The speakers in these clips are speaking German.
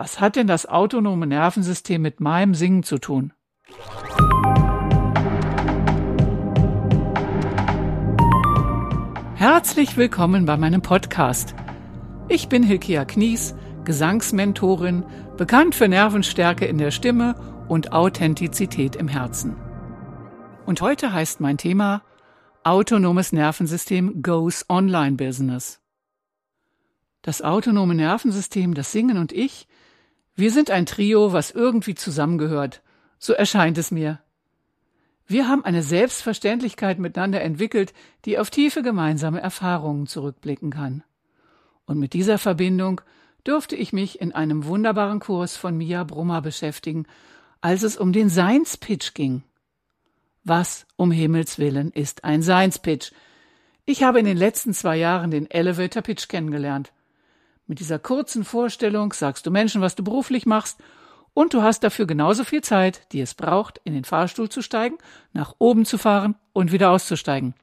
Was hat denn das autonome Nervensystem mit meinem Singen zu tun? Herzlich willkommen bei meinem Podcast. Ich bin Hilkia Knies, Gesangsmentorin, bekannt für Nervenstärke in der Stimme und Authentizität im Herzen. Und heute heißt mein Thema Autonomes Nervensystem Goes Online Business. Das autonome Nervensystem, das Singen und ich, wir sind ein Trio, was irgendwie zusammengehört. So erscheint es mir. Wir haben eine Selbstverständlichkeit miteinander entwickelt, die auf tiefe gemeinsame Erfahrungen zurückblicken kann. Und mit dieser Verbindung durfte ich mich in einem wunderbaren Kurs von Mia Brummer beschäftigen, als es um den Seinspitch ging. Was um Himmels willen ist ein Seinspitch? Ich habe in den letzten zwei Jahren den Elevator Pitch kennengelernt. Mit dieser kurzen Vorstellung sagst du Menschen, was du beruflich machst, und du hast dafür genauso viel Zeit, die es braucht, in den Fahrstuhl zu steigen, nach oben zu fahren und wieder auszusteigen.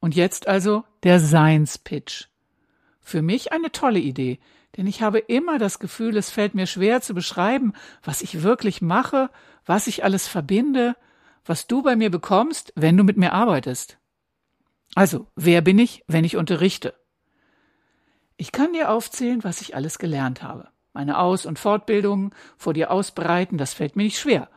Und jetzt also der Science-Pitch. Für mich eine tolle Idee, denn ich habe immer das Gefühl, es fällt mir schwer zu beschreiben, was ich wirklich mache, was ich alles verbinde, was du bei mir bekommst, wenn du mit mir arbeitest. Also, wer bin ich, wenn ich unterrichte? Ich kann dir aufzählen, was ich alles gelernt habe. Meine Aus- und Fortbildungen vor dir ausbreiten, das fällt mir nicht schwer.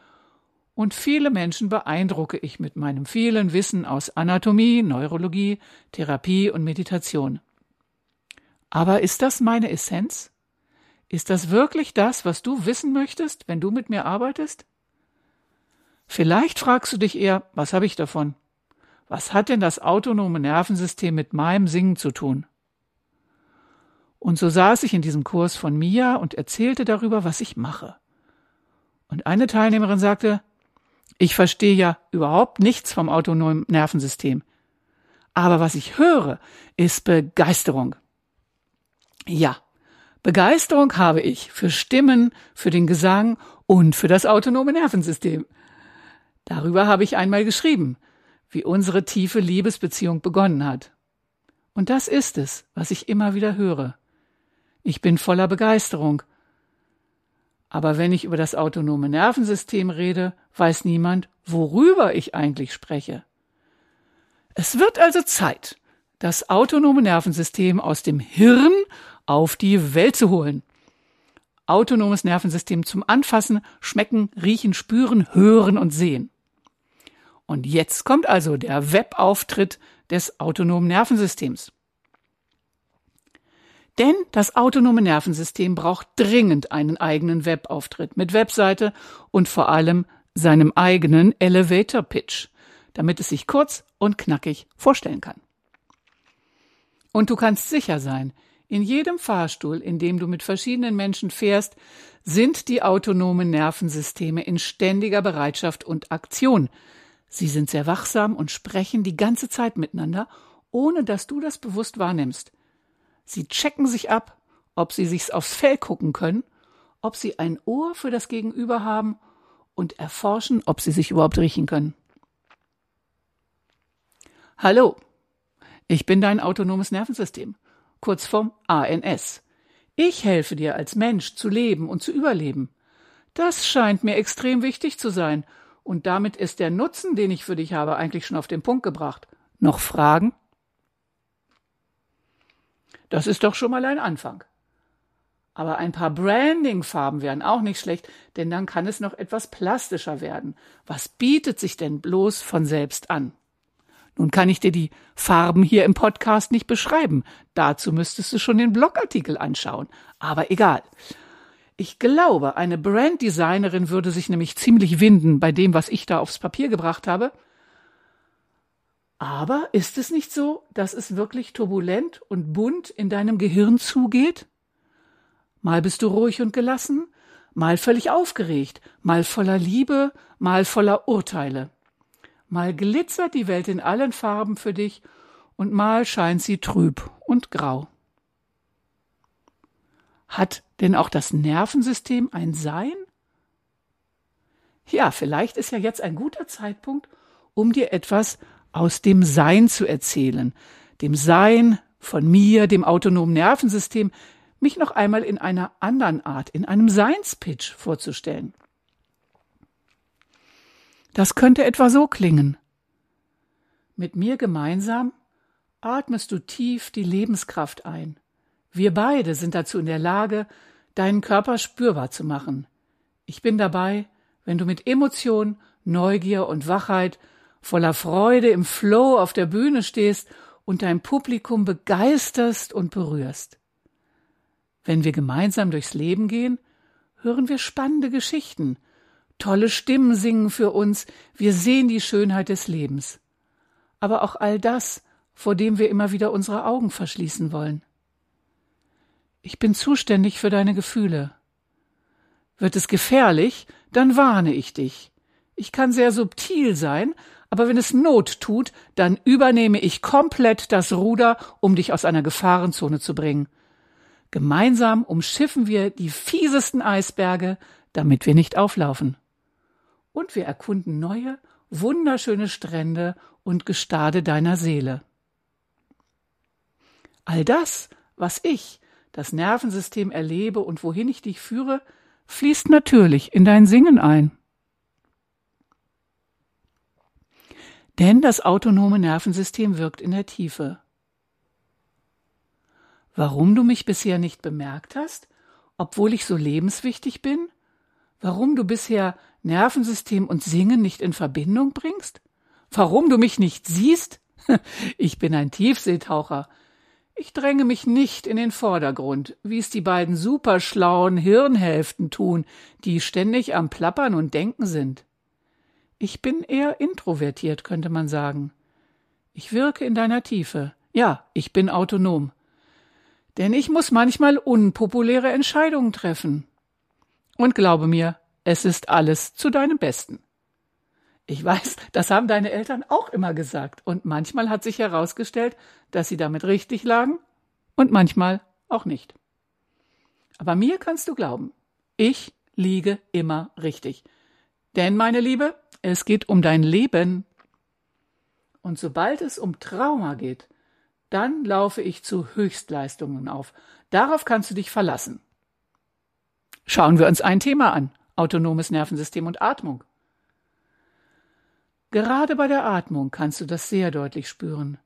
Und viele Menschen beeindrucke ich mit meinem vielen Wissen aus Anatomie, Neurologie, Therapie und Meditation. Aber ist das meine Essenz? Ist das wirklich das, was du wissen möchtest, wenn du mit mir arbeitest? Vielleicht fragst du dich eher, was habe ich davon? Was hat denn das autonome Nervensystem mit meinem Singen zu tun? Und so saß ich in diesem Kurs von Mia und erzählte darüber, was ich mache. Und eine Teilnehmerin sagte, ich verstehe ja überhaupt nichts vom autonomen Nervensystem. Aber was ich höre, ist Begeisterung. Ja, Begeisterung habe ich für Stimmen, für den Gesang und für das autonome Nervensystem. Darüber habe ich einmal geschrieben, wie unsere tiefe Liebesbeziehung begonnen hat. Und das ist es, was ich immer wieder höre. Ich bin voller Begeisterung. Aber wenn ich über das autonome Nervensystem rede, weiß niemand, worüber ich eigentlich spreche. Es wird also Zeit, das autonome Nervensystem aus dem Hirn auf die Welt zu holen. Autonomes Nervensystem zum Anfassen, Schmecken, Riechen, Spüren, Hören und Sehen. Und jetzt kommt also der Webauftritt des autonomen Nervensystems. Denn das autonome Nervensystem braucht dringend einen eigenen Webauftritt mit Webseite und vor allem seinem eigenen Elevator Pitch, damit es sich kurz und knackig vorstellen kann. Und du kannst sicher sein, in jedem Fahrstuhl, in dem du mit verschiedenen Menschen fährst, sind die autonomen Nervensysteme in ständiger Bereitschaft und Aktion. Sie sind sehr wachsam und sprechen die ganze Zeit miteinander, ohne dass du das bewusst wahrnimmst. Sie checken sich ab, ob sie sich's aufs Fell gucken können, ob sie ein Ohr für das Gegenüber haben und erforschen, ob sie sich überhaupt riechen können. Hallo, ich bin dein autonomes Nervensystem, kurz vom ANS. Ich helfe dir als Mensch zu leben und zu überleben. Das scheint mir extrem wichtig zu sein, und damit ist der Nutzen, den ich für dich habe, eigentlich schon auf den Punkt gebracht. Noch Fragen? Das ist doch schon mal ein Anfang. Aber ein paar Branding-Farben wären auch nicht schlecht, denn dann kann es noch etwas plastischer werden. Was bietet sich denn bloß von selbst an? Nun kann ich dir die Farben hier im Podcast nicht beschreiben. Dazu müsstest du schon den Blogartikel anschauen. Aber egal. Ich glaube, eine Branddesignerin würde sich nämlich ziemlich winden bei dem, was ich da aufs Papier gebracht habe. Aber ist es nicht so, dass es wirklich turbulent und bunt in deinem Gehirn zugeht? Mal bist du ruhig und gelassen, mal völlig aufgeregt, mal voller Liebe, mal voller Urteile. Mal glitzert die Welt in allen Farben für dich und mal scheint sie trüb und grau. Hat denn auch das Nervensystem ein Sein? Ja, vielleicht ist ja jetzt ein guter Zeitpunkt, um dir etwas aus dem Sein zu erzählen, dem Sein von mir, dem autonomen Nervensystem, mich noch einmal in einer anderen Art, in einem Seinspitch vorzustellen. Das könnte etwa so klingen. Mit mir gemeinsam atmest du tief die Lebenskraft ein. Wir beide sind dazu in der Lage, deinen Körper spürbar zu machen. Ich bin dabei, wenn du mit Emotion, Neugier und Wachheit voller Freude im Flow auf der Bühne stehst und dein Publikum begeisterst und berührst. Wenn wir gemeinsam durchs Leben gehen, hören wir spannende Geschichten, tolle Stimmen singen für uns, wir sehen die Schönheit des Lebens. Aber auch all das, vor dem wir immer wieder unsere Augen verschließen wollen. Ich bin zuständig für deine Gefühle. Wird es gefährlich, dann warne ich dich. Ich kann sehr subtil sein, aber wenn es Not tut, dann übernehme ich komplett das Ruder, um dich aus einer Gefahrenzone zu bringen. Gemeinsam umschiffen wir die fiesesten Eisberge, damit wir nicht auflaufen. Und wir erkunden neue, wunderschöne Strände und Gestade deiner Seele. All das, was ich, das Nervensystem erlebe und wohin ich dich führe, fließt natürlich in dein Singen ein. Denn das autonome Nervensystem wirkt in der Tiefe. Warum du mich bisher nicht bemerkt hast, obwohl ich so lebenswichtig bin? Warum du bisher Nervensystem und Singen nicht in Verbindung bringst? Warum du mich nicht siehst? Ich bin ein Tiefseetaucher. Ich dränge mich nicht in den Vordergrund, wie es die beiden superschlauen Hirnhälften tun, die ständig am Plappern und Denken sind. Ich bin eher introvertiert, könnte man sagen. Ich wirke in deiner Tiefe. Ja, ich bin autonom. Denn ich muss manchmal unpopuläre Entscheidungen treffen. Und glaube mir, es ist alles zu deinem Besten. Ich weiß, das haben deine Eltern auch immer gesagt, und manchmal hat sich herausgestellt, dass sie damit richtig lagen und manchmal auch nicht. Aber mir kannst du glauben, ich liege immer richtig. Denn, meine Liebe, es geht um dein Leben. Und sobald es um Trauma geht, dann laufe ich zu Höchstleistungen auf. Darauf kannst du dich verlassen. Schauen wir uns ein Thema an. Autonomes Nervensystem und Atmung. Gerade bei der Atmung kannst du das sehr deutlich spüren.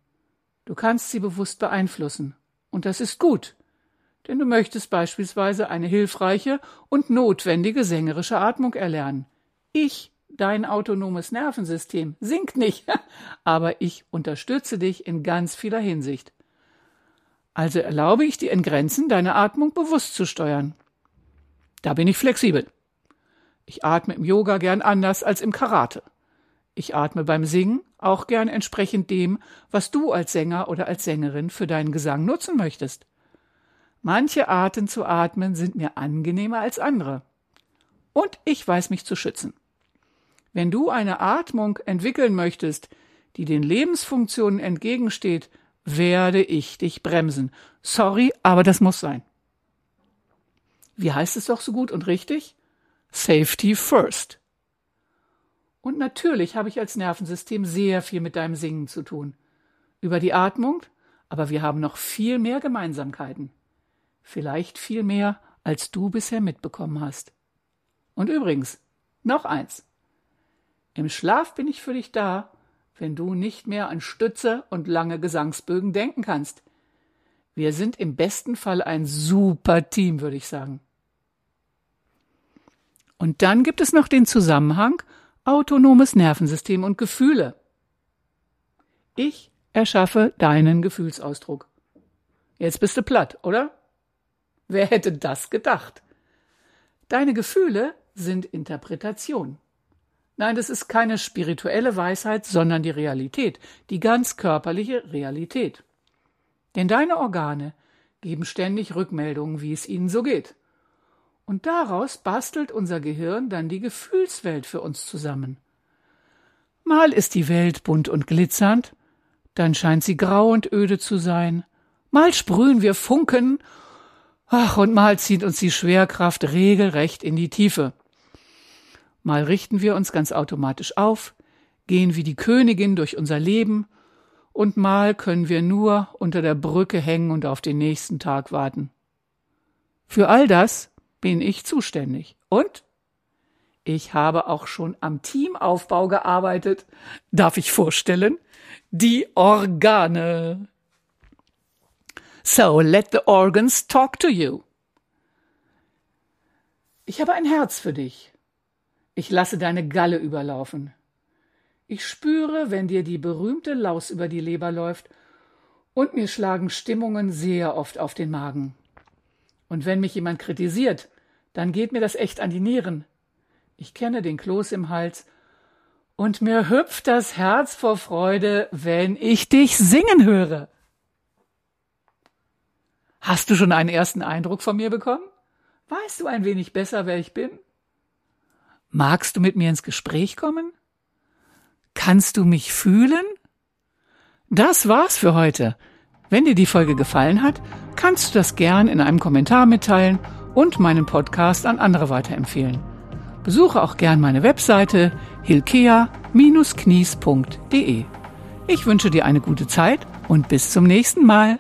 Du kannst sie bewusst beeinflussen. Und das ist gut. Denn du möchtest beispielsweise eine hilfreiche und notwendige sängerische Atmung erlernen. Ich dein autonomes Nervensystem sinkt nicht, aber ich unterstütze dich in ganz vieler Hinsicht. Also erlaube ich dir in Grenzen, deine Atmung bewusst zu steuern. Da bin ich flexibel. Ich atme im Yoga gern anders als im Karate. Ich atme beim Singen auch gern entsprechend dem, was du als Sänger oder als Sängerin für deinen Gesang nutzen möchtest. Manche Arten zu atmen sind mir angenehmer als andere. Und ich weiß mich zu schützen. Wenn du eine Atmung entwickeln möchtest, die den Lebensfunktionen entgegensteht, werde ich dich bremsen. Sorry, aber das muss sein. Wie heißt es doch so gut und richtig? Safety first. Und natürlich habe ich als Nervensystem sehr viel mit deinem Singen zu tun. Über die Atmung, aber wir haben noch viel mehr Gemeinsamkeiten. Vielleicht viel mehr, als du bisher mitbekommen hast. Und übrigens, noch eins. Im Schlaf bin ich für dich da, wenn du nicht mehr an Stütze und lange Gesangsbögen denken kannst. Wir sind im besten Fall ein super Team, würde ich sagen. Und dann gibt es noch den Zusammenhang autonomes Nervensystem und Gefühle. Ich erschaffe deinen Gefühlsausdruck. Jetzt bist du platt, oder? Wer hätte das gedacht? Deine Gefühle sind Interpretation. Nein, das ist keine spirituelle Weisheit, sondern die Realität, die ganz körperliche Realität. Denn deine Organe geben ständig Rückmeldungen, wie es ihnen so geht. Und daraus bastelt unser Gehirn dann die Gefühlswelt für uns zusammen. Mal ist die Welt bunt und glitzernd, dann scheint sie grau und öde zu sein, mal sprühen wir Funken, ach, und mal zieht uns die Schwerkraft regelrecht in die Tiefe. Mal richten wir uns ganz automatisch auf, gehen wie die Königin durch unser Leben, und mal können wir nur unter der Brücke hängen und auf den nächsten Tag warten. Für all das bin ich zuständig. Und ich habe auch schon am Teamaufbau gearbeitet. Darf ich vorstellen? Die Organe. So let the organs talk to you. Ich habe ein Herz für dich. Ich lasse deine Galle überlaufen. Ich spüre, wenn dir die berühmte Laus über die Leber läuft, und mir schlagen Stimmungen sehr oft auf den Magen. Und wenn mich jemand kritisiert, dann geht mir das echt an die Nieren. Ich kenne den Kloß im Hals, und mir hüpft das Herz vor Freude, wenn ich dich singen höre. Hast du schon einen ersten Eindruck von mir bekommen? Weißt du ein wenig besser, wer ich bin? Magst du mit mir ins Gespräch kommen? Kannst du mich fühlen? Das war's für heute. Wenn dir die Folge gefallen hat, kannst du das gern in einem Kommentar mitteilen und meinen Podcast an andere weiterempfehlen. Besuche auch gern meine Webseite hilkea-knies.de. Ich wünsche dir eine gute Zeit und bis zum nächsten Mal.